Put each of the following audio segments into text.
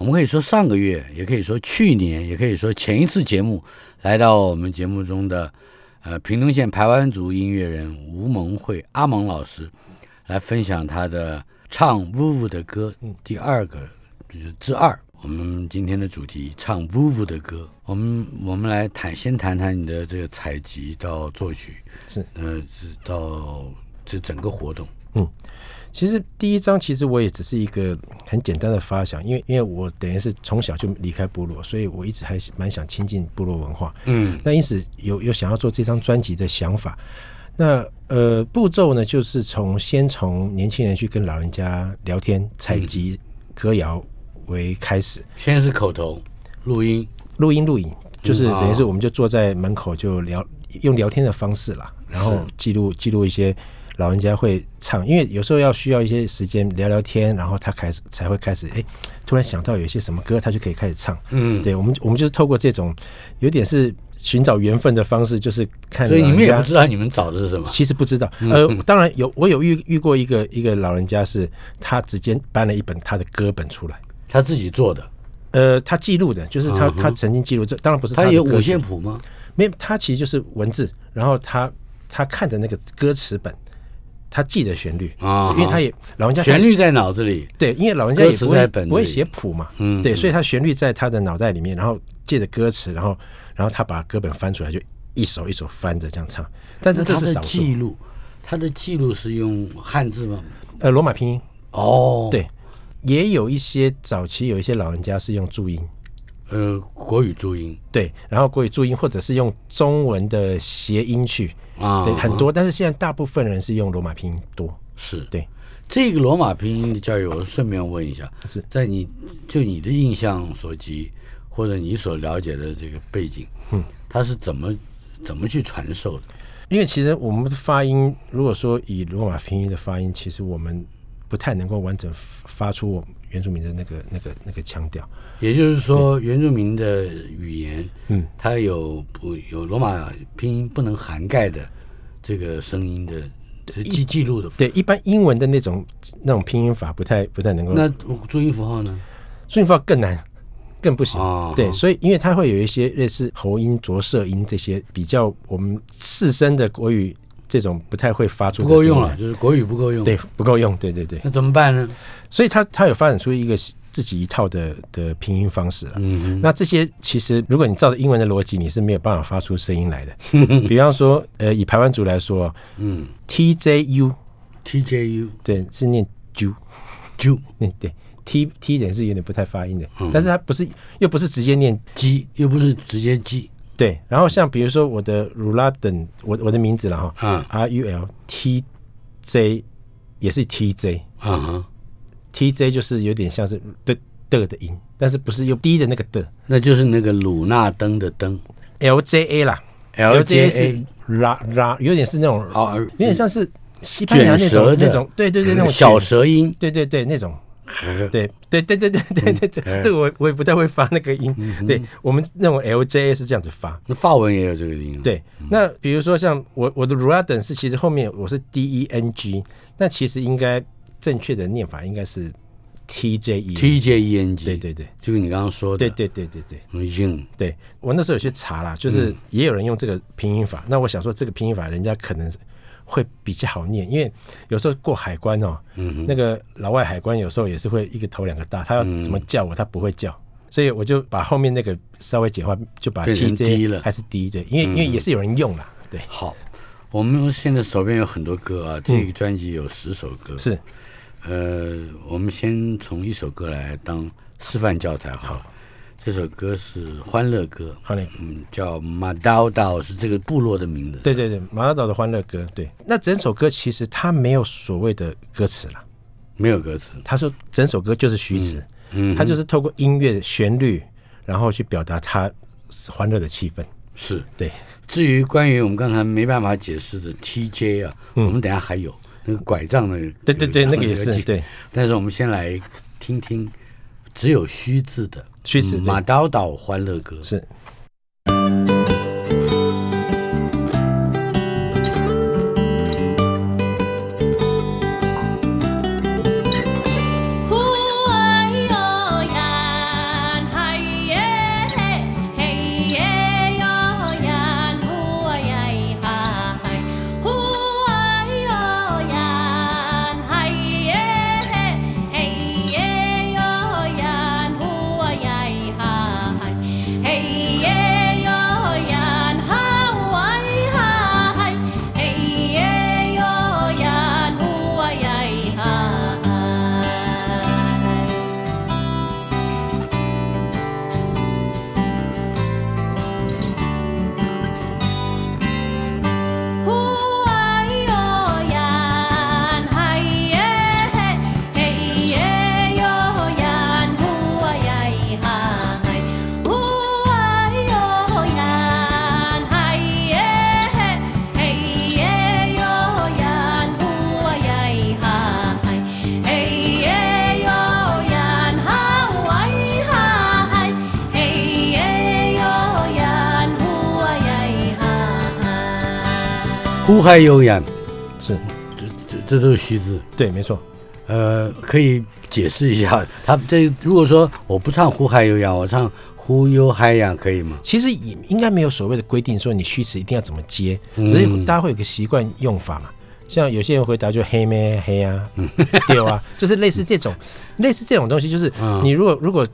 我们可以说上个月，也可以说去年，也可以说前一次节目来到我们节目中的，呃，屏东县排湾族音乐人吴蒙慧阿蒙老师，来分享他的唱呜呜的歌，第二个就是之二。我们今天的主题唱呜呜的歌，我们我们来谈，先谈谈你的这个采集到作曲，是呃，是到这整个活动。其实第一章其实我也只是一个很简单的发想，因为因为我等于是从小就离开部落，所以我一直还是蛮想亲近部落文化。嗯。那因此有有想要做这张专辑的想法。那呃步骤呢，就是从先从年轻人去跟老人家聊天、采集歌谣为开始，先是口头录音，录音录影，就是嗯等于是我们就坐在门口就聊，用聊天的方式啦，然后记录记录一些老人家会唱，因为有时候要需要一些时间聊聊天，然后他开始才会开始，哎，突然想到有一些什么歌，他就可以开始唱。嗯，对我们，我们就是透过这种有点是寻找缘分的方式，就是看所以你们也不知道你们找的是什么。其实不知道，嗯。呃，当然有，我有遇遇过一个一个老人家是，他直接搬了一本他的歌本出来，他自己做的，呃，他记录的，就是他、嗯他曾经记录，这当然不是他有五线谱吗？没有，他其实就是文字，然后他他看的那个歌词本，他记得旋律啊因为他也老人家旋律在脑子里，对，因为老人家也不会不会写谱嘛，嗯对，所以他旋律在他的脑袋里面，然后借着歌词，然后然后他把歌本翻出来，就一首一首翻着这样唱，但是这他的是少数。记，录，他的记录是用汉字吗？呃，罗马拼音，哦，对，也有一些早期有一些老人家是用注音。呃，国语注音。对，然后国语注音，或者是用中文的谐音去，啊，对，很多。但是现在大部分人是用罗马拼音多，是对。这个罗马拼音的教育，我顺便问一下，是在你就你的印象所及，或者你所了解的这个背景，嗯，它是怎么怎么去传授的？因为其实我们的发音，如果说以罗马拼音的发音，其实我们不太能够完整发出我们原住民的那个、那个、那个腔调。也就是说，原住民的语言，嗯，它有不有罗马拼音不能涵盖的这个声音的这记记录的。对，一般英文的那种那种拼音法不太不太能够。那注音符号呢？注音符号更难，更不行。哦对，所以因为它会有一些类似喉音、着色音这些比较我们次声的国语这种不太会发出不够用了，就是国语不够用。对，，不够用。对对对，那怎么办呢？所以他他有发展出一个自己一套的的拼音方式了。嗯哼，那这些其实，如果你照着英文的逻辑，你是没有办法发出声音来的。比方说，呃，以台湾族来说嗯，TJU，，TJU 对，是念 ju，就嗯，对，T T 点是有点不太发音的，嗯但是它不是又不是直接念鸡，又不是直接鸡对。然后像比如说我的 Ruladen，我我的名字了哈啊，R U L T J 也是 T J，T 啊，T J 就是有点像是的的的音，但是不是用低的那个的。那就是那个鲁纳登的登，L J A 啦。LJA 是拉拉，有点是那种哦有点像是西班牙那卷舌那种，对对对，那种小卷，舌音，对对对，那种，对对对对对对对，这这个我我也不太会发那个音，对我们那种 LJ 是这样子发。那法文也有这个音。，对，那比如说像我我的 Ruladen 是其实后面我是 D E N G，那其实应该正确的念法应该是 T J E。T J E N G，对对对就是你刚刚说的，对对对对对嗯，ing，对，我那时候有去查啦，就是也有人用这个拼音法。那我想说这个拼音法人家可能会比较好念，因为有时候过海关哦，嗯那个老外海关有时候也是会一个头两个大，他要怎么叫我，他不会叫。所以我就把后面那个稍微简化，就把变成 T D J 了。还是 D 对，因为因为也是有人用啦，对，好，我们现在手边有很多歌啊，这个专辑有十首歌，是。呃，我们先从一首歌来当示范教材好了。这首歌是欢乐歌，欢乐歌嗯，叫马刀刀，是这个部落的名字。对对对，马刀岛的欢乐歌，对，那整首歌其实它没有所谓的歌词了，没有歌词。他说整首歌就是虚词，嗯，他就是透过音乐旋律，然后去表达他欢乐的气氛。是对。至于关于我们刚才没办法解释的 TJ 啊，嗯我们等下还有那个拐杖的，对对对，那个也是对。但是我们先来听听只有虚字的虚字对马刀岛欢乐歌。是呼嗨悠扬，是，这这这都是虚字。对，没错。呃，可以解释一下，他这如果说我不唱呼嗨悠扬，我唱呼悠嗨呀，可以吗？其实也应该没有所谓的规定说你虚词一定要怎么接，嗯只是大家会有个习惯用法嘛。像有些人回答就黑咩黑啊，有啊，就是类似这种，类似这种东西，就是嗯你如果如果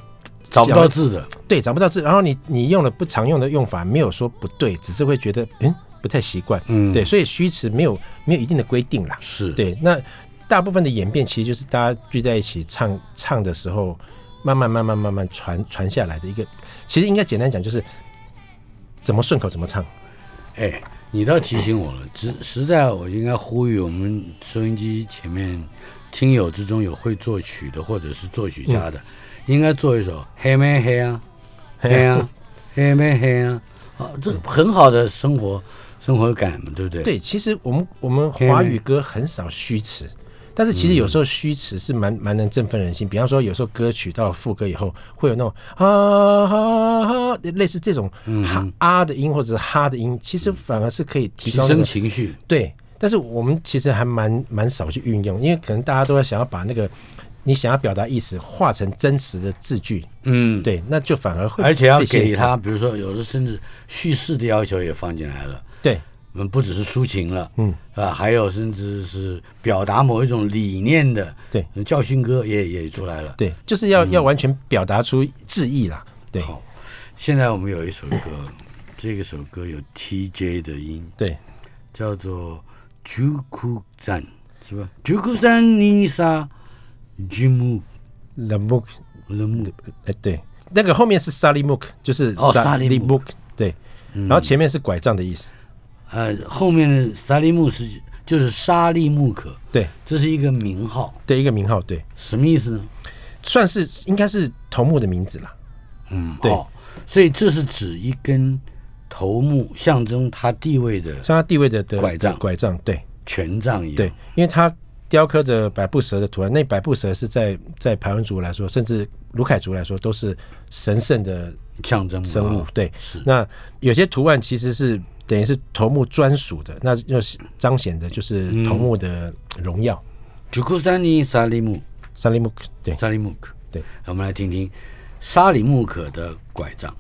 找不到字的，对找不到字，然后你你用了不常用的用法，没有说不对，只是会觉得嗯不太习惯，嗯。对，所以虚词没有没有一定的规定啦，是，对，那大部分的演变其实就是大家聚在一起唱唱的时候，慢慢慢慢慢慢传传下来的一个，其实应该简单讲就是怎么顺口怎么唱。哎，你倒提醒我了，实实在我应该呼吁我们收音机前面听友之中有会作曲的或者是作曲家的，应该做一首黑没黑啊，黑啊，黑没黑啊，啊，这很好的生活生活感嘛，对不对？，对，其实我们我们华语歌很少虚词，但是其实有时候虚词是蛮蛮能振奋人心。比方说，有时候歌曲到副歌以后，会有那种啊哈哈，类似这种哈啊的音或者是哈的音，其实反而是可以提提升高那个情绪，对。但是我们其实还蛮蛮少去运用，因为可能大家都在想要把那个你想要表达意思化成真实的字句，嗯，对，那就反而会而且要给他，比如说有的甚至叙事的要求也放进来了。对。嗯，不只是抒情了，嗯，啊，还有甚至是表达某一种理念的，对。呃，教训歌也也出来了。对，就是要、要完全表达出致意啦，对。好，现在我们有一首歌，这个首歌有 TJ 的音，对。叫做《竹库赞》，是吧？竹库赞尼沙吉木，the book。哎，对，那个后面是沙利木克，就是哦沙沙利木木克，对，然后前面是拐杖的意思，呃，后面的萨利木是就是沙利木可，对。这是一个名号，对，一个名号，对，什么意思呢？算是应该是头目的名字啦，嗯，对。哦，所以这是指一根头目，象征他地位的像他地位的的拐杖。拐杖，对。权杖一样。对，因为他雕刻着百步蛇的图案，那百步蛇是在在排湾族来说，甚至卢凯族来说，都是神圣的象征生物啊，对，是。那有些图案其实是等于是头目专属的，那就是彰显的就是头目的荣耀。竹库山尼沙利木，沙利木克，对沙利木可。对，我们来听听沙里木可的拐杖。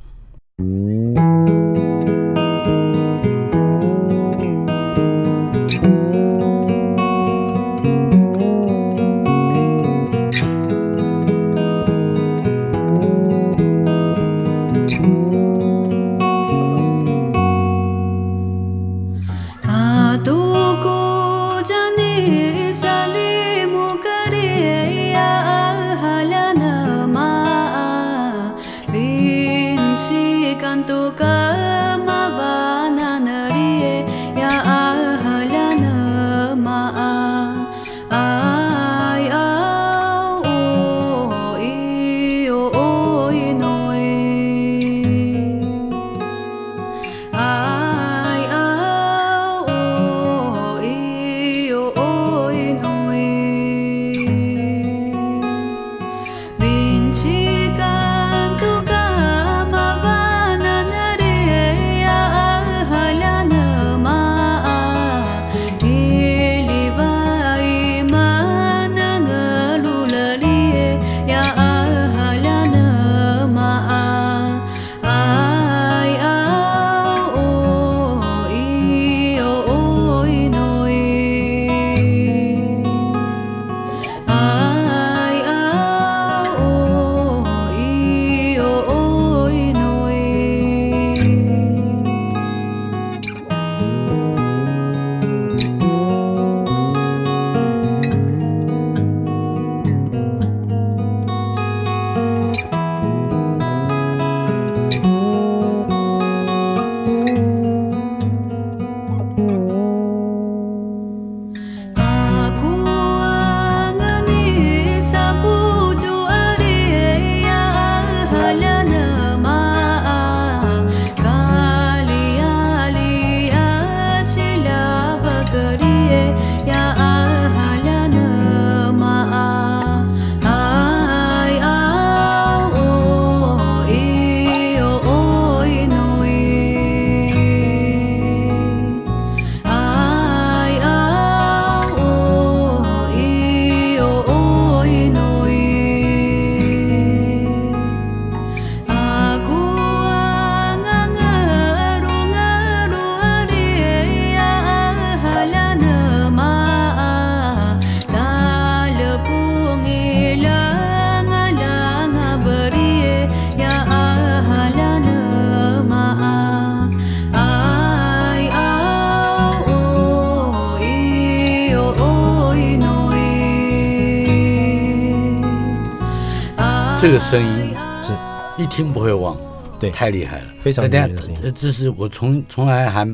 声音是。一听不会忘，对。太厉害了，非常厉害的声音。这这是我从从来还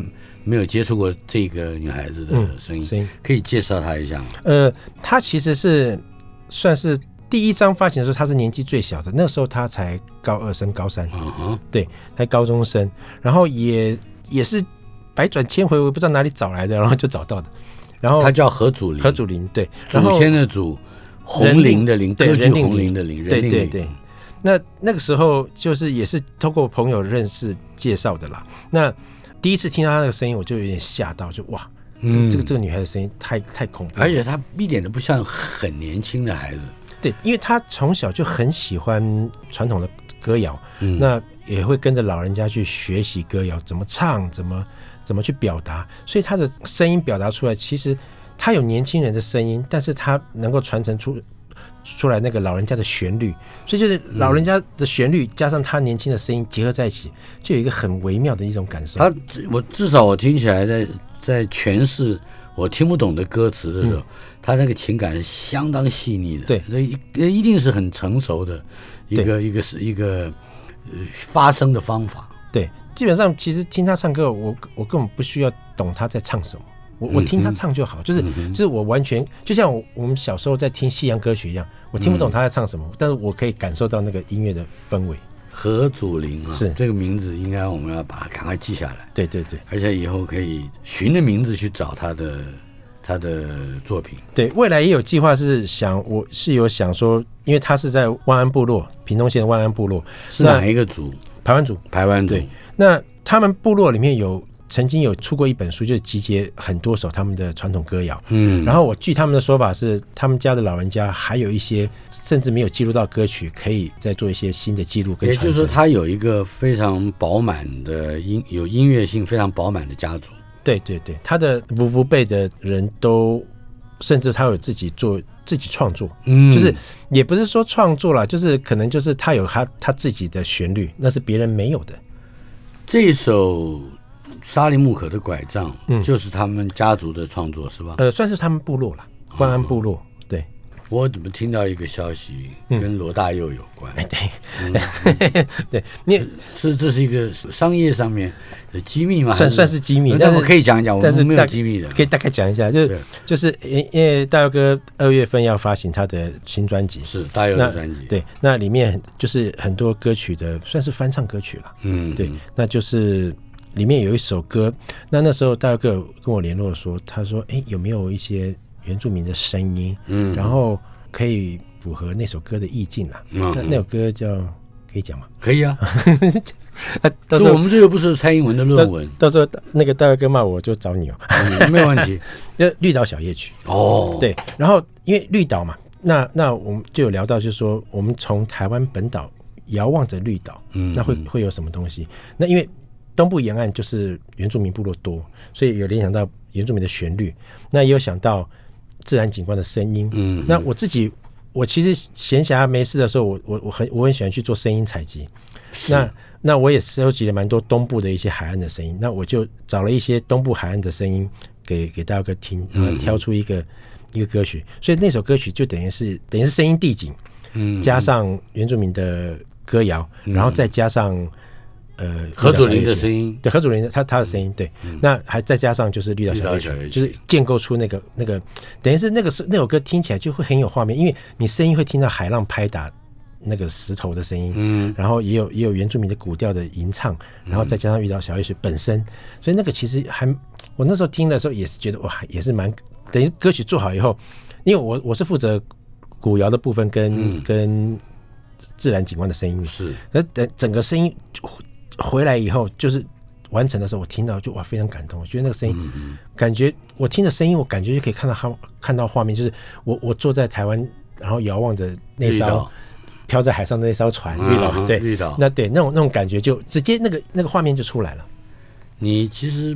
没有接触过这个女孩子的嗯声音，声音。可以介绍她一下吗？呃，她其实是算是第一张发行的时候，她是年纪最小的，那时候她才高二升高三，嗯哼，对，才高中生，然后也也是百转千回，我不知道哪里找来的，然后就找到的。然后她叫何祖林，何祖林对，祖先的祖，红林的林，对歌剧红林的林，对对对那那个时候就是也是通过朋友认识介绍的啦。那第一次听到她那个声音，我就有点吓到，就哇，这个这个女孩的声音太太恐怖了，而且她一点都不像很年轻的孩子，对，因为她从小就很喜欢传统的歌谣，嗯。那也会跟着老人家去学习歌谣，怎么唱，怎么怎么去表达，所以她的声音表达出来，其实她有年轻人的声音，但是她能够传承出出来那个老人家的旋律，所以就是老人家的旋律加上他年轻的声音结合在一起，就有一个很微妙的一种感受。他我至少我听起来在在诠释我听不懂的歌词的时候，他那个情感是相当细腻的，嗯对。这一这一定是很成熟的一个一个是一个呃发声的方法，对，基本上其实听他唱歌，我我根本不需要懂他在唱什么。我我听他唱就好，就是就是我完全就像我我们小时候在听西洋歌曲一样，我听不懂他在唱什么，但是我可以感受到那个音乐的氛围。何祖林啊，是这个名字，应该我们要把它赶快记下来，对对对而且以后可以循着名字去找他的他的作品。对，未来也有计划是想，我是有想说，因为他是在万安部落，屏东县的万安部落，是哪一个族？排湾族。台湾族对。那他们部落里面有曾经有出过一本书，就是集结很多首他们的传统歌谣。嗯，然后我据他们的说法是，他们家的老人家还有一些甚至没有记录到歌曲，可以再做一些新的记录跟也。就是说，他有一个非常饱满的音，有音乐性非常饱满的家族。对对对，他的夫妇辈的人都，甚至他有自己做自己创作，嗯就是也不是说创作了，就是可能就是他有他他自己的旋律，那是别人没有的。这首沙利木可的拐杖，嗯就是他们家族的创作，是吧？呃，算是他们部落了，万安部落。对，我怎么听到一个消息，嗯跟罗大佑有关？哎对，对，你也是这是一个商业上面的机密吗？算算是机密，但我可以讲一讲，我们没有机密的。可以大概讲一下，就是就是因因为大佑哥二月份要发行他的新专辑，是大佑的专辑，，对，那里面就是很多歌曲的算是翻唱歌曲了。嗯，对，那就是里面有一首歌，那那时候大哥跟我联络说，他说，哎，有没有一些原住民的声音，嗯然后可以符合那首歌的意境啦。嗯那那首歌叫可以讲吗？可以啊。那到时候我们这个不是蔡英文的论文，到时候那个大哥骂我就找你哦，嗯没有问题。就绿岛小夜曲。哦，，对，然后因为绿岛嘛，那那我们就有聊到，就是说我们从台湾本岛遥望着绿岛，嗯那会会有什么东西？那因为东部沿岸就是原住民部落多，所以有联想到原住民的旋律，那也有想到自然景观的声音。嗯。那我自己，我其实闲暇没事的时候，我我我很我很喜欢去做声音采集。那那我也收集了蛮多东部的一些海岸的声音，那我就找了一些东部海岸的声音给给大家听，然后挑出一个、一个歌曲，所以那首歌曲就等于是等于是声音地景，嗯，加上原住民的歌谣，然后再加上呃何祖林的。声音，对何祖林的他他的声音，对，那还再加上就是绿岛小夜曲绿岛小夜，曲就是建构出那个那个，等于是那个是那首歌听起来就会很有画面，因为你声音会听到海浪拍打那个石头的声音，嗯，然后也有也有原住民的古调的吟唱，然后再加上绿岛小夜曲本身，所以那个其实还我那时候听的时候也是觉得哇，也是蛮等于歌曲做好以后，因为我我是负责古谣的部分跟、跟自然景观的声音，是。那等整个声音回来以后，就是完成的时候，我听到就哇非常感动。我觉得那个声音，嗯感觉我听的声音，我感觉就可以看到他看到画面，就是我我坐在台湾，然后遥望着那艘绿岛。飘在海上的那艘船，嗯绿岛对。绿岛。那对那种那种感觉就直接那个那个画面就出来了。你其实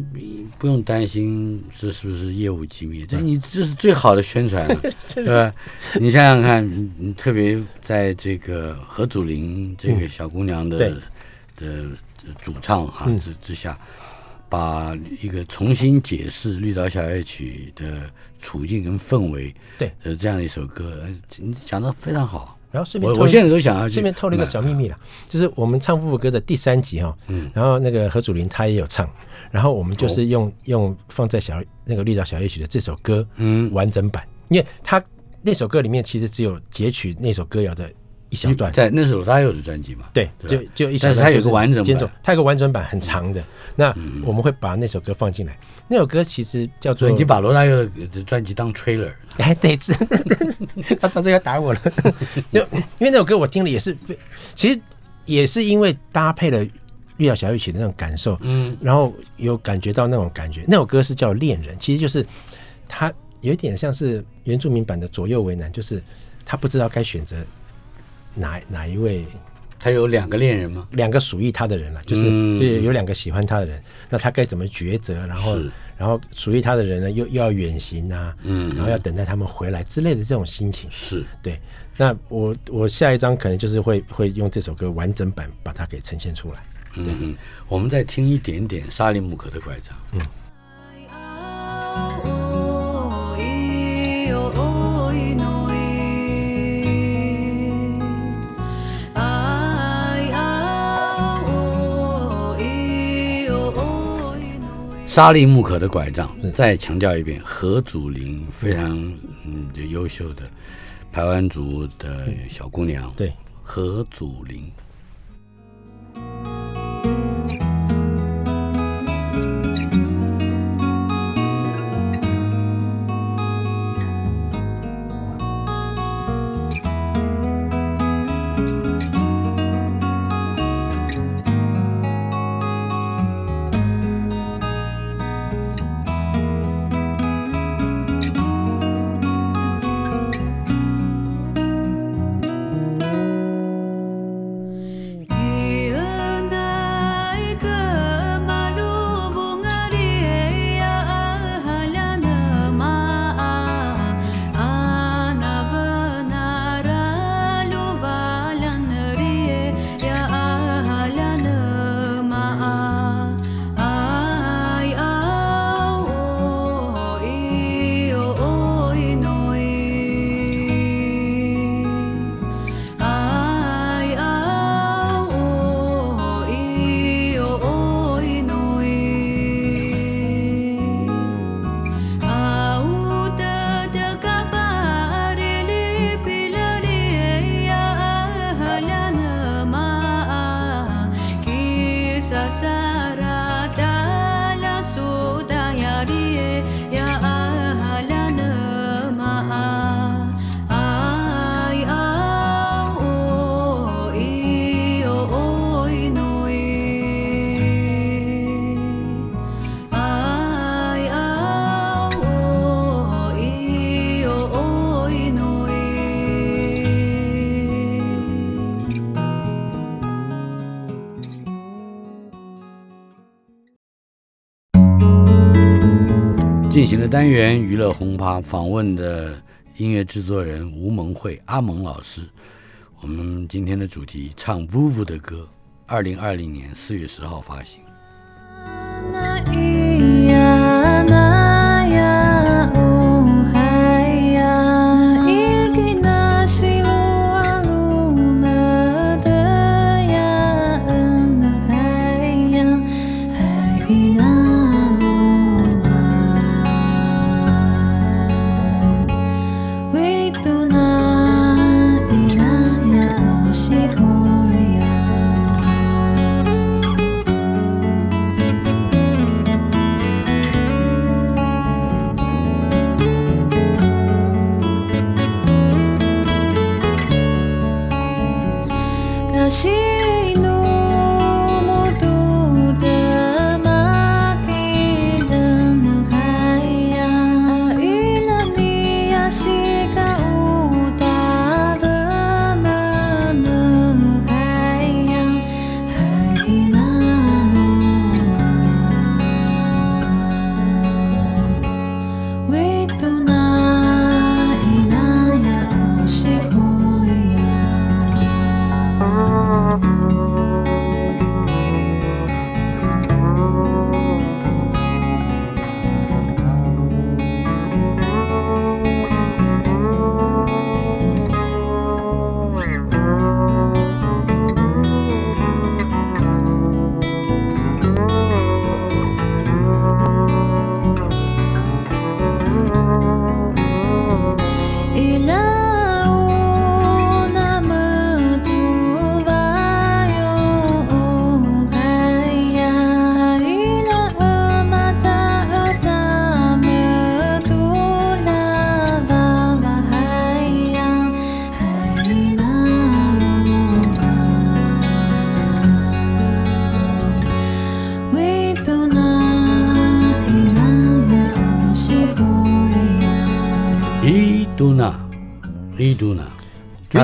不用担心这是不是业务机密，这你这是最好的宣传了，对吧？你想想看，你你特别在这个何祖林这个小姑娘的、对。的主唱啊嗯。之之下，把一个重新解释《绿岛小夜曲》的处境跟氛围，对，呃，这样的一首歌，呃你讲的非常好。然后顺便我我现在都想要顺便透露一个小秘密啦，就是我们唱《夫妇歌》的第三集哈、嗯。然后那个何祖林他也有唱，然后我们就是用、用放在小那个绿岛小夜曲的这首歌嗯，完整版，因为他那首歌里面其实只有截取那首歌谣的一小段，在那首他有的专辑嘛，对，对就就一小段，但是它有个完整版。间奏，它有个完整版很长的，那我们会把那首歌放进来。那首歌其实叫做所以你把罗大佑的专辑当 trailer，哎，对，是 他到时候要打我了。就因为那首歌我听了也是非，其实也是因为搭配了《遇到小玉曲》的那种感受，嗯，然后有感觉到那种感觉。那首歌是叫《恋人》，其实就是他有一点像是原住民版的左右为难，就是他不知道该选择哪哪一位他有两个恋人吗？两个属于他的人了，就是、嗯就是有两个喜欢他的人，那他该怎么抉择？然后然后属于他的人呢，又又要远行啊，嗯然后要等待他们回来之类的这种心情。是，对，那我我下一章可能就是会会用这首歌完整版把它给呈现出来。嗯嗯，我们再听一点点沙利姆可的拐杖。沙利木可的拐杖，再强调一遍，何祖林非常嗯优秀的台湾族的小姑娘，对，何祖林。进行的单元娱乐轰趴访问的音乐制作人吴蒙慧阿蒙老师。我们今天的主题唱 VUVU 的歌，二零二零年四月十号发行。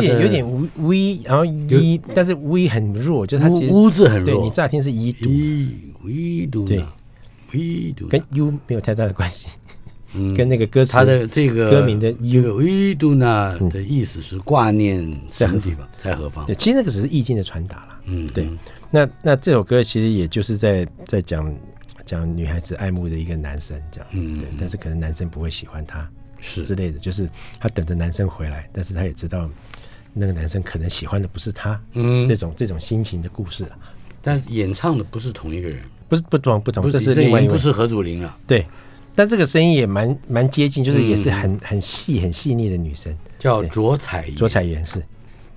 点有点 v，然后一，但是 v 很弱，就是它其实污污字很弱。对你乍听是一读，伊伊都对。跟纳，u 没有太大的关系，嗯。跟那个歌词它的这个歌名的这个伊都纳的意思是挂念什么地方，在何方对，？其实那个只是意境的传达了。嗯，对。嗯那那这首歌其实也就是在在讲讲女孩子爱慕的一个男生这样，嗯对，但是可能男生不会喜欢她之，类的，就是她等着男生回来，但是她也知道那个男生可能喜欢的不是她，嗯。这种这种心情的故事啊，但演唱的不是同一个人，不是不同不同，这是另外一位。不是何祖林了，对，但这个声音也蛮蛮接近，就是也是嗯很很细很细腻的女生，叫卓彩怡。卓彩妍是，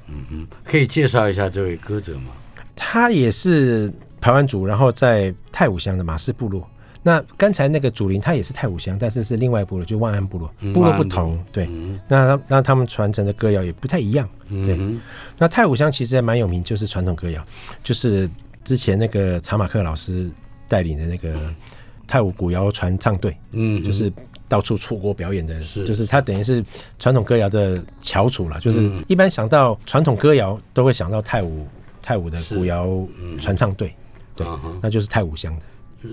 嗯，可以介绍一下这位歌者吗？她也是排湾族，然后在太武乡的马氏部落。那刚才那个祖灵，他也是太武乡，但是是另外部落，就万安部落，部落不同，对。嗯。那那他们传承的歌谣也不太一样，对。嗯那太武乡其实还蛮有名，就是传统歌谣，就是之前那个查马克老师带领的那个太武古谣传唱队，嗯，就是到处出国表演的，是就是他等于是传统歌谣的翘楚了。就是嗯。一般想到传统歌谣，都会想到太武太武的古谣传唱队，对。那就是太武乡的，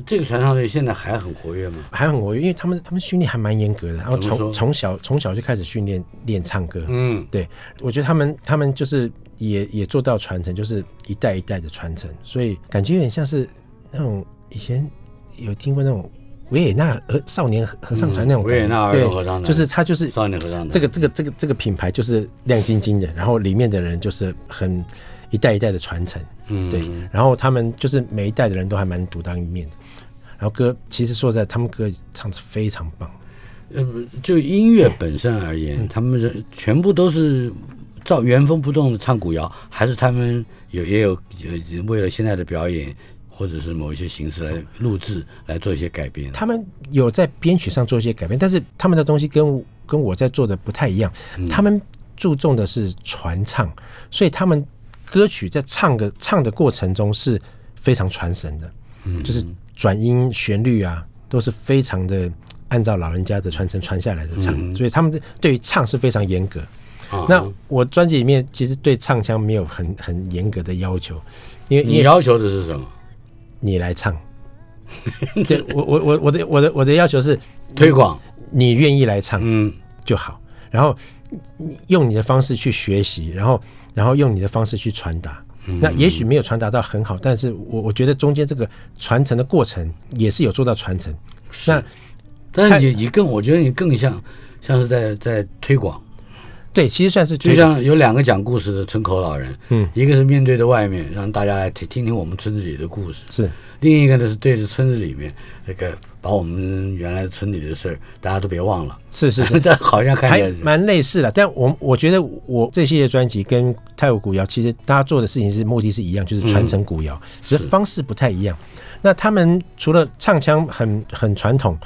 这个传唱队现在还很活跃吗？还很活跃，因为他们他们训练还蛮严格的，然后从从小从小就开始训练练唱歌。嗯，对，我觉得他们他们就是也也做到传承，就是一代一代的传承，所以感觉有点像是那种以前有听过那种维也纳儿少年合合唱团那种、嗯维也纳儿对童合唱团就是他就是少年合唱团这个这个这个这个品牌就是亮晶晶的，然后里面的人就是很一代一代的传承，嗯。对，然后他们就是每一代的人都还蛮独当一面的，然后歌其实说实在，他们歌唱的非常棒，呃，就音乐本身而言，他们人全部都是照原封不动的唱古谣，还是他们有也有呃为了现在的表演或者是某一些形式来录制来做一些改编？他们有在编曲上做一些改变，但是他们的东西跟跟我在做的不太一样。他们注重的是传唱，所以他们歌曲在唱的唱的过程中是非常传神的，嗯就是转音、旋律啊，都是非常的按照老人家的传承传下来的唱，所以他们的对于唱是非常严格。啊那我专辑里面其实对唱腔没有很很严格的要求，因为你要求的是什么？你来唱。对我我我我的我的我的要求是推广，你愿意来唱嗯就好，然后用你的方式去学习，然后然后用你的方式去传达。那也许没有传达到很好，但是我我觉得中间这个传承的过程也是有做到传承。那但是你你更，我觉得你更像像是在在推广，对，其实算是就像有两个讲故事的村口老人，嗯，一个是面对着外面，让大家来听听听我们村子里的故事，是。另一个呢是对着村子里面那个把我们原来村里的事儿，大家都别忘了。是是是，但好像还蛮类似的。但我我觉得我这系列专辑跟泰武古谣，其实大家做的事情是目的是一样，就是传承古谣，只是是方式不太一样。那他们除了唱腔很很传统，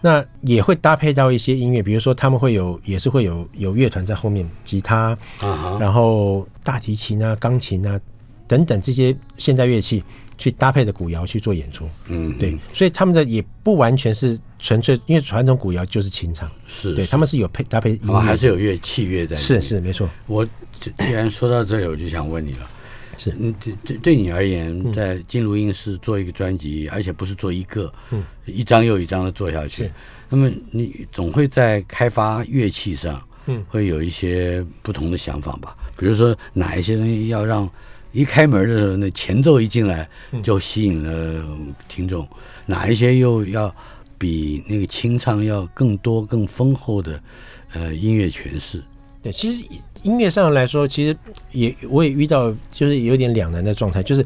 那也会搭配到一些音乐，比如说他们会有也是会有有乐团在后面，吉他，然后大提琴啊、钢琴啊等等这些现代乐器去搭配的古谣去做演出。嗯，对，所以他们的也不完全是纯粹，因为传统古谣就是清唱，是，是对他们是有配搭配音他们还，是有乐器乐在。是是没错。我既既然说到这里，我就想问你了。是嗯，对对，对你而言，在进录音室做一个专辑，而且不是做一个，嗯，一张又一张的做下去，那么你总会在开发乐器上，嗯，会有一些不同的想法吧？比如说哪一些东西要让一开门的时候，那前奏一进来嗯。就吸引了听众，哪一些又要比那个清唱要更多、更丰厚的呃音乐诠释？对，其实音乐上来说，其实也我也遇到就是有点两难的状态，就是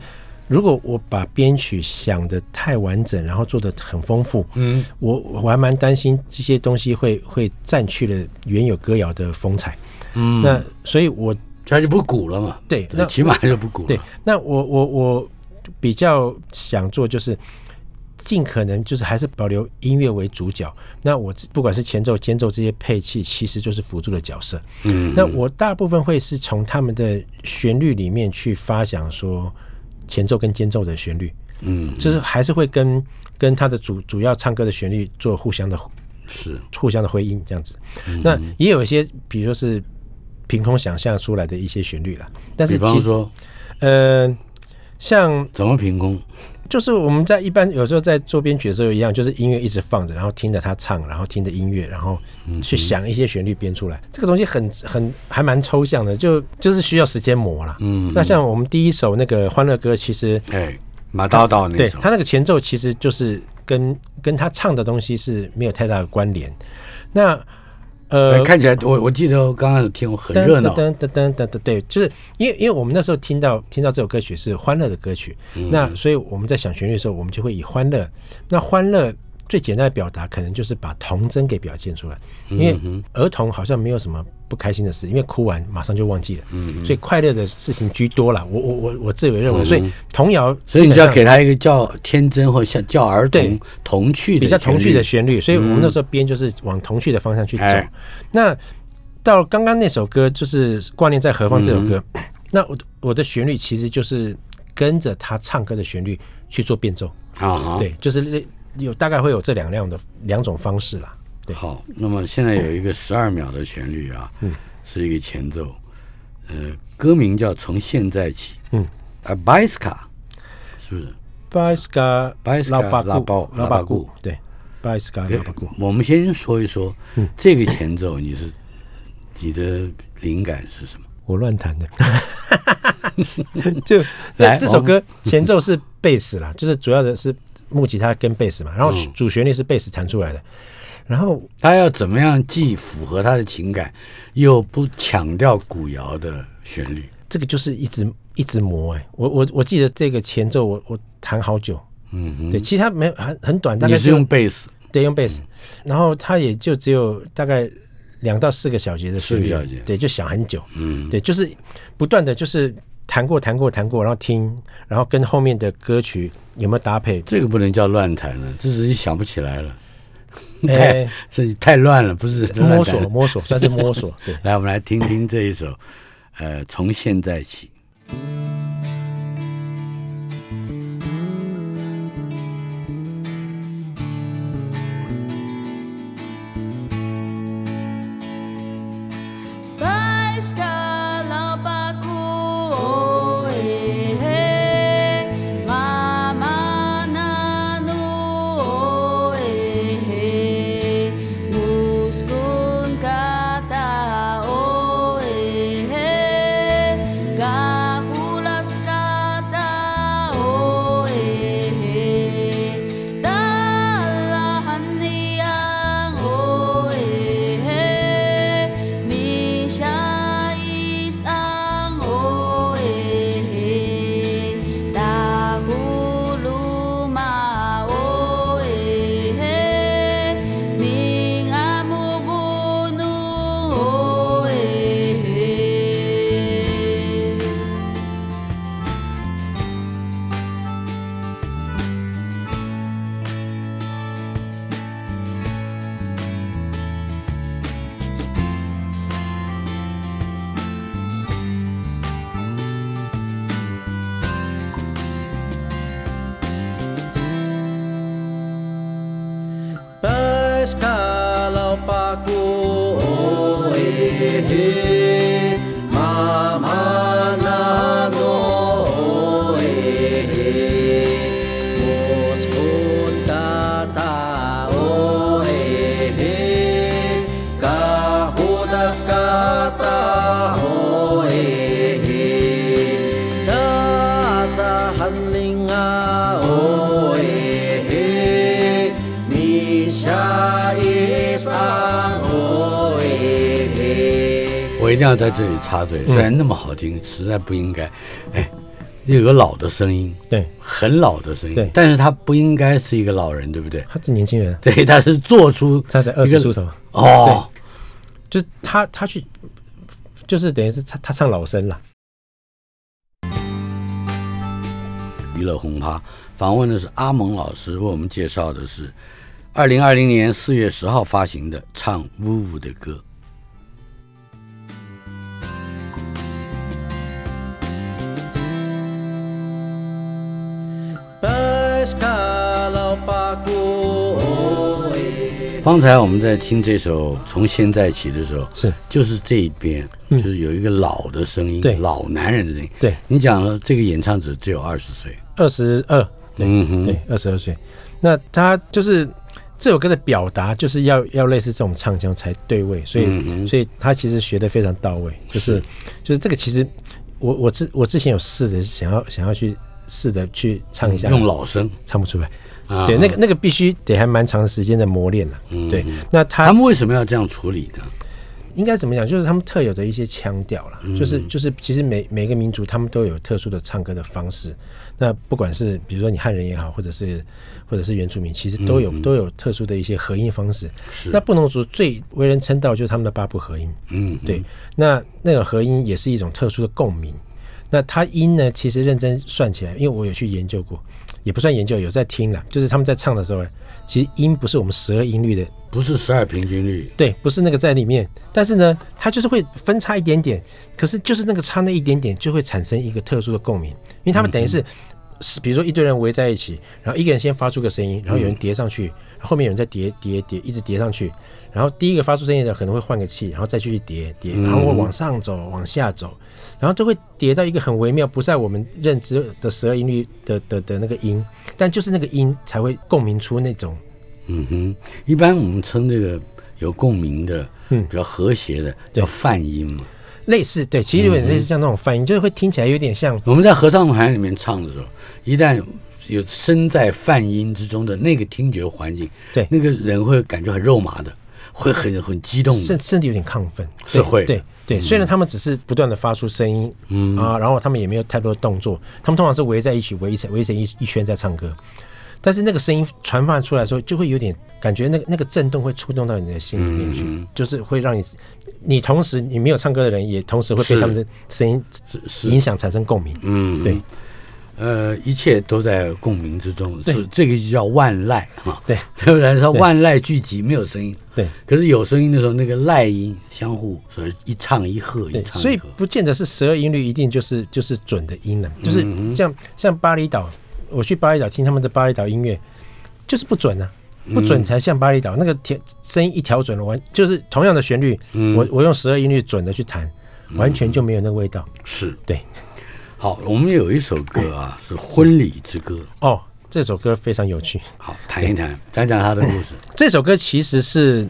如果我把编曲想的太完整，然后做的很丰富，嗯，我我还蛮担心这些东西会会占去了原有歌谣的风采。嗯。那所以我它就不鼓了嘛？对那起码就不鼓了。对，那我我我比较想做就是尽可能就是还是保留音乐为主角。那我不管是前奏、间奏这些配器，其实就是辅助的角色。嗯，那我大部分会是从他们的旋律里面去发想说前奏跟间奏的旋律，嗯，就是还是会跟跟他的主主要唱歌的旋律做互相的是，互相的回应这样子。嗯那也有一些，比如说是凭空想象出来的一些旋律了，但是其实方说呃，像怎么凭空？就是我们在一般有时候在做编曲的时候一样，就是音乐一直放着，然后听着他唱，然后听着音乐，然后去想一些旋律编出来。这个东西很很还蛮抽象的，就就是需要时间磨啦。嗯，那像我们第一首那个欢乐歌，其实哎，马叨叨那首，对他那个前奏其实就是跟跟他唱的东西是没有太大的关联。那呃哎，看起来我我记得我刚刚有听，很热闹。噔噔噔噔噔，对，就是因为因为我们那时候听到听到这首歌曲是欢乐的歌曲，嗯那所以我们在想旋律的时候，我们就会以欢乐。那欢乐最简单的表达，可能就是把童真给表现出来，因为嗯儿童好像没有什么不开心的事，因为哭完马上就忘记了，嗯所以快乐的事情居多了。我我我我自以为认为，所以童谣所以你就要给他一个叫天真或像叫儿童对童趣的比较童趣的旋旋律，所以我们那时候编就是往童趣的方向去走。哎那到刚刚那首歌就是《挂念在何方》这首歌，那我的我的旋律其实就是跟着他唱歌的旋律去做变奏，律啊哈。对，就是类有大概会有这两样的两种方式啦。对。好，那么现在有一个十二秒的旋律啊，嗯。是一个前奏，呃，歌名叫《从现在起》，嗯，啊 b i s c a 是不是？巴斯卡巴拉包固老巴拉巴固固对，巴斯卡拉巴古。我们先说一说嗯。这个前奏，你是你的灵感是什么？我乱弹的，就来这首歌前奏是贝斯啦，就是主要的是木吉他跟贝斯嘛，然后嗯。主旋律是贝斯弹出来的，然后他要怎么样既符合他的情感，又不强调古谣的旋律？这个就是一直一直磨哎、我我我记得这个前奏我我弹好久，嗯哼，对，其实它没有很很短，大概你是就用贝斯，对用贝斯，然后他也就只有大概两到四个小节的旋律。对，就想很久，嗯，对，就是不断的就是弹过弹过弹过，然后听，然后跟后面的歌曲有没有搭配，这个不能叫乱弹了，这只是想不起来了，哎 太是太乱了，不是摸弹索摸索算是摸索，对。来，我们来听听这一首，呃，从现在起。我一定要在这里插嘴，虽然那么好听，实在不应该。哎，有个老的声音，对，很老的声音，对但是他不应该是一个老人，对不对？他是年轻人，对，他是做出他才二十出头，哦，就是他他去，就是等于是他他唱老生了。娱乐轰趴访问的是阿蒙老师，为我们介绍的是二零二零年四月十号发行的《唱呜呜的歌》。方才我们在听这首《从现在起》的时候，是。就是这一边，嗯。就是有一个老的声音，对。老男人的声音。对，你讲了，这个演唱者只有二十岁，二十二，对、嗯哼。对，二十二岁。那他就是这首歌的表达，就是要要类似这种唱腔才对位，所以、嗯所以他其实学的非常到位，就是是。就是这个其实我我之我之前有试着想要想要去试着去唱一下，用老声唱不出来。啊。对，那个那个必须得还蛮长时间的磨练了。嗯对，那他他们为什么要这样处理呢？应该怎么讲？就是他们特有的一些腔调了，嗯就是就是其实每每个民族他们都有特殊的唱歌的方式。那不管是比如说你汉人也好，或者是或者是原住民，其实都有、都有特殊的一些合音方式。嗯是那布农族最为人称道就是他们的八部合音。嗯，对，那那个合音也是一种特殊的共鸣。那它音呢，其实认真算起来，因为我有去研究过，也不算研究，有在听了。就是他们在唱的时候，其实音不是我们十二音律的不是十二平均律，对，不是那个在里面，但是呢，它就是会分差一点点，可是就是那个差那一点点，就会产生一个特殊的共鸣，因为他们等于是，是比如说一堆人围在一起，然后一个人先发出个声音，然后有人叠上去，后面有人再叠叠叠，一直叠上去，然后第一个发出声音的可能会换个气，然后再继续叠叠，然后会往上走，往下走，然后就会叠到一个很微妙，不在我们认知的十二音律的的的那个音，但就是那个音才会共鸣出那种嗯哼，一般我们称这个有共鸣的，嗯比较和谐的叫泛音嘛。类似，对，其实有点类似像那种泛音，就是会听起来有点像我们在合唱团里面唱的时候，一旦有身在泛音之中的那个听觉环境，对。那个人会感觉很肉麻的，会很很激动的。甚甚至有点亢奋，对是会。对对。虽然他们只是不断的发出声音，嗯。啊，然后他们也没有太多的动作，他们通常是围在一起围成围成一一圈在唱歌，但是那个声音传发出来的时候，就会有点感觉那个那个震动会触动到你的心里面去，嗯。就是会让你你同时你没有唱歌的人也同时会被他们的声音影响产生共鸣，嗯，对。呃，一切都在共鸣之中，对。是这个就叫万籁哈，对。对不对？说对。万籁俱寂，没有声音，对。可是有声音的时候，那个籁音相互，所以一唱一和，一对，所以唱一和。不见得是十二音律一定就是就是准的音了，就是像像巴厘岛，我去巴厘岛听他们的巴厘岛音乐，就是不准啊，不准才像巴厘岛那个调声音一调准了，完就是同样的旋律，我我用十二音律准的去弹，完全就没有那个味道。是。对，好，我们有一首歌啊，是《婚礼之歌》，哦，这首歌非常有趣。好，谈一谈，讲讲他的故事。这首歌其实是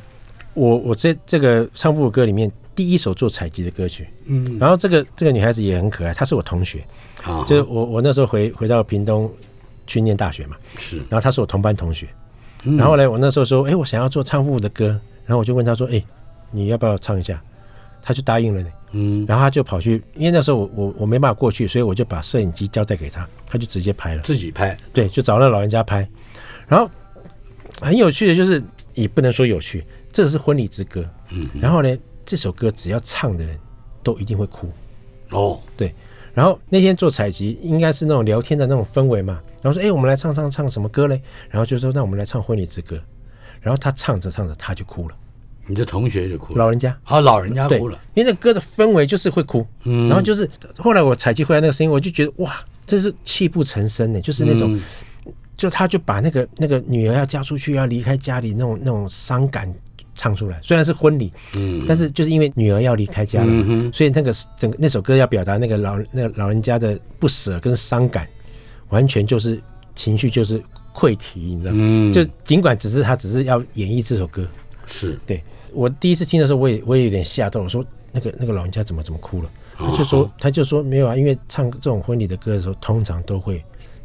我我这这个唱副歌里面第一首做采集的歌曲。嗯，然后这个这个女孩子也很可爱，她是我同学，好，就是我我那时候回回到屏东去念大学嘛，是，然后她是我同班同学，嗯然后呢，我那时候说，哎，我想要做唱副的歌，然后我就问她说，哎，你要不要唱一下？她就答应了呢。嗯，然后他就跑去，因为那时候我我我没办法过去，所以我就把摄影机交代给他，他就直接拍了。自己拍，对，就找那老人家拍。然后很有趣的就是，也不能说有趣，这是婚礼之歌。嗯，然后呢，这首歌只要唱的人都一定会哭。哦，对，然后那天做采集，应该是那种聊天的那种氛围嘛。然后说，哎，我们来唱唱唱什么歌嘞？然后就说，那我们来唱婚礼之歌。然后他唱着唱着，他就哭了，你的同学就哭了，老人家。啊，老人家，哭了，因为那歌的氛围就是会哭，嗯。然后就是后来我采集回来那个声音，我就觉得哇，这是泣不成声呢，就是那种，嗯。就他就把那个那个女儿要嫁出去要离开家里那种那种伤感唱出来，虽然是婚礼，嗯，但是就是因为女儿要离开家了，嗯所以那个整个那首歌要表达那个老那个老人家的不舍跟伤感，完全就是情绪就是溃堤，你知道吗？嗯，就尽管只是他只是要演绎这首歌，是，对我第一次听的时候，我也我也有点吓到，我说那个那个老人家怎么怎么哭了？他就说他就说没有啊，因为唱这种婚礼的歌的时候，通常都会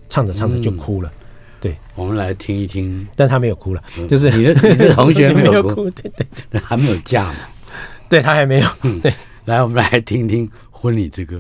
唱着唱着就哭了，对，我们来听一听，但他没有哭了，就是你的你的同学 没有哭？哭，对对还没有嫁嘛，对，他还没有，对。来，我们来听听《婚礼之歌》。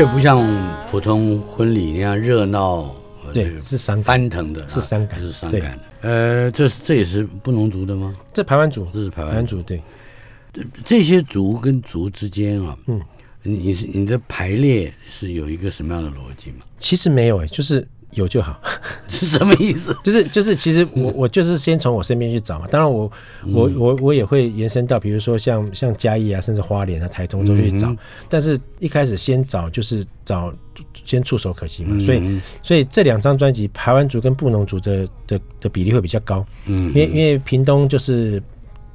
的确不像普通婚礼那样热闹，呃对是伤感翻腾的，是伤感啊是伤对感的。呃，这是这也是布农族的吗？这排湾族，这是排湾族，对，这些族跟族之间啊，嗯，你你是你的排列是有一个什么样的逻辑吗？其实没有哎，就是有就好。是什么意思？就 是就是，其实我我就是先从我身边去找嘛。当然我我我我也会延伸到，比如说像像嘉义啊，甚至花莲啊、台东都去找。嗯但是一开始先找就是找先触手可及嘛，所以嗯所以这两张专辑，排湾族跟布农族的的的比例会比较高，嗯因为因为屏东就是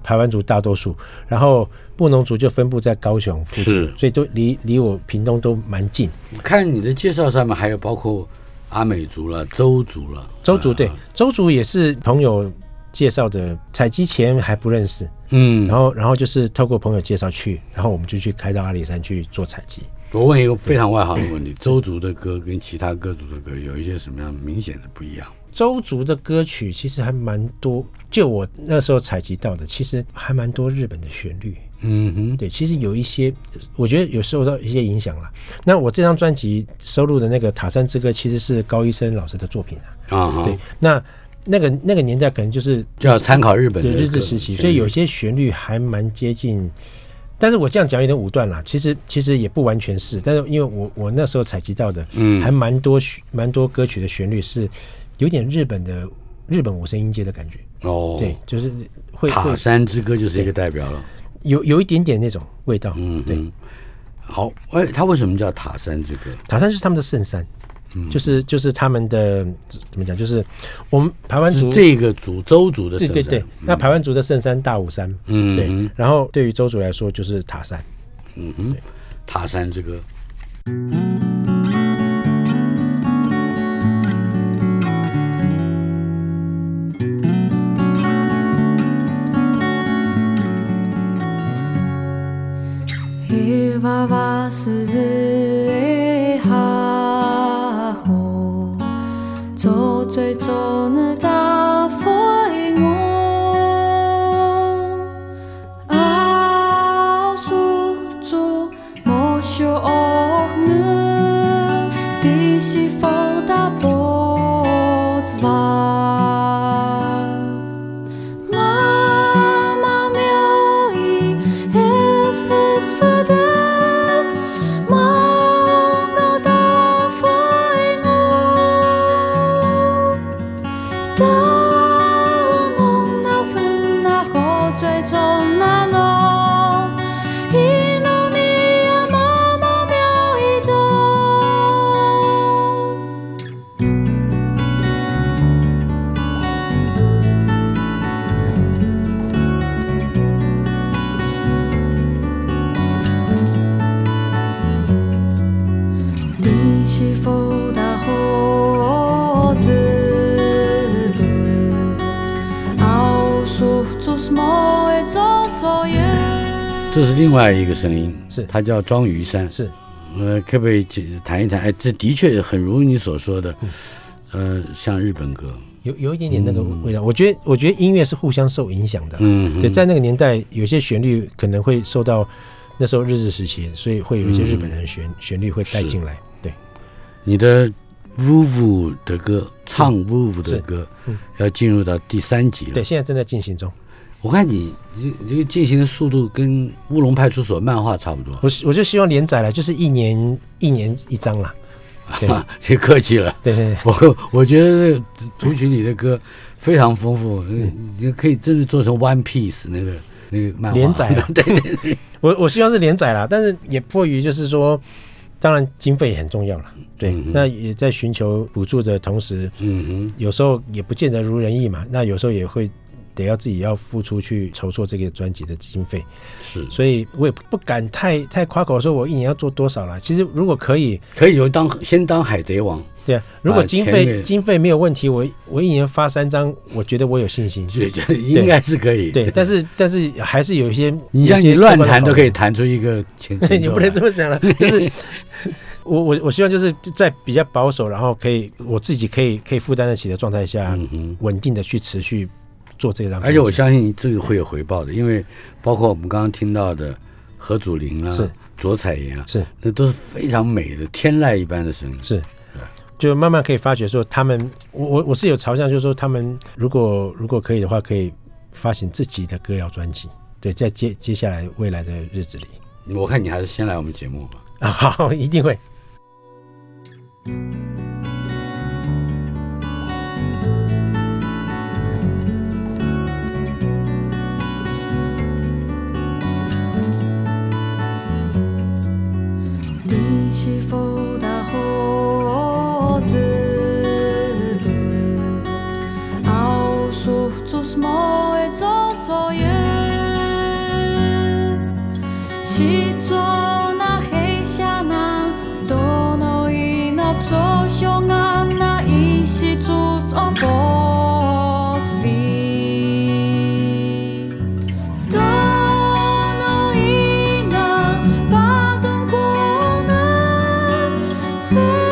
排湾族大多数，然后布农族就分布在高雄附近是，所以都离离我屏东都蛮近。看你的介绍上面还有包括阿美族了、周族了，周族对啊，周族也是朋友介绍的，采集前还不认识，嗯，然后然后就是透过朋友介绍去，然后我们就去开到阿里山去做采集。我问一个非常外行的问题：周族的歌跟其他歌族的歌有一些什么样明显的不一样？周族的歌曲其实还蛮多，就我那时候采集到的，其实还蛮多日本的旋律。嗯哼，对，其实有一些，我觉得有受到一些影响啦。那我这张专辑收录的那个《塔山之歌》，其实是高医生老师的作品啊。啊哈对，，那那个那个年代可能就是就要参考日本的日治时期，所以有些旋律还蛮接近。但是我这样讲有点武断啦，其实其实也不完全是，但是因为我我那时候采集到的，嗯还蛮多蛮多歌曲的旋律是有点日本的日本五声音阶的感觉，哦，对，，就是会塔山之歌就是一个代表了。有有一点点那种味道，嗯对，好，哎，它为什么叫塔山之歌？塔山是他们的圣山，嗯。就是就是他们的怎么讲，就是我们台湾族这个族周族的圣山。对对对，那台湾族的圣山大武山，嗯。对，然后对于周族来说就是塔山。嗯哼，塔山之歌。鈴这是另外一个声音，是它叫庄于山。是，呃，可不可以解谈一谈？哎，这的确很如你所说的，呃，像日本歌。有有一点点那个味道。我觉得，我觉得音乐是互相受影响的。嗯，对，在那个年代，有些旋律可能会受到那时候日治时期，所以会有一些日本人的旋旋律会带进来。对，你的 Vuvu 的歌，唱 Vuvu 的是歌嗯，要进入到第三集了。对，，现在正在进行中。我看你你这个进行的速度跟乌龙派出所漫画差不多。我我就希望连载了，就是一年一年一张啦。对啊，这客气了。对对对，我我觉得这个组曲里的歌非常丰富，嗯你可以真的做成 One Piece 那个那个漫画连载了 对对对，我我希望是连载啦，但是也迫于就是说，当然经费也很重要了。对，嗯那也在寻求补助的同时，嗯哼有时候也不见得如人意嘛。那有时候也会得要自己要付出去筹措这个专辑的经费，是所以我也不不敢太太夸口说我一年要做多少了。其实如果可以，可以有当先当海贼王，对啊，如果经费经费没有问题，我我一年发三张，我觉得我有信心。应该是可以。对，但是但是还是有一些，你像你乱弹都可以弹出一个前观的考量，你不能这么么想了，就是。我我我希望就是在比较保守，然后可以我自己可以可以负担得起的状态下。稳定的去持续做这张。而且我相信这个会有回报的，因为包括我们刚刚听到的何祖玲啊，是卓彩妍啊，是那都是非常美的天籁一般的声音。是，就慢慢可以发觉说，他们，我我我是有朝向，就是说他们如果如果可以的话，可以发行自己的歌谣专辑。对，在接接下来未来的日子里我看你还是先来我们节目吧。啊，好，一定会，是否。far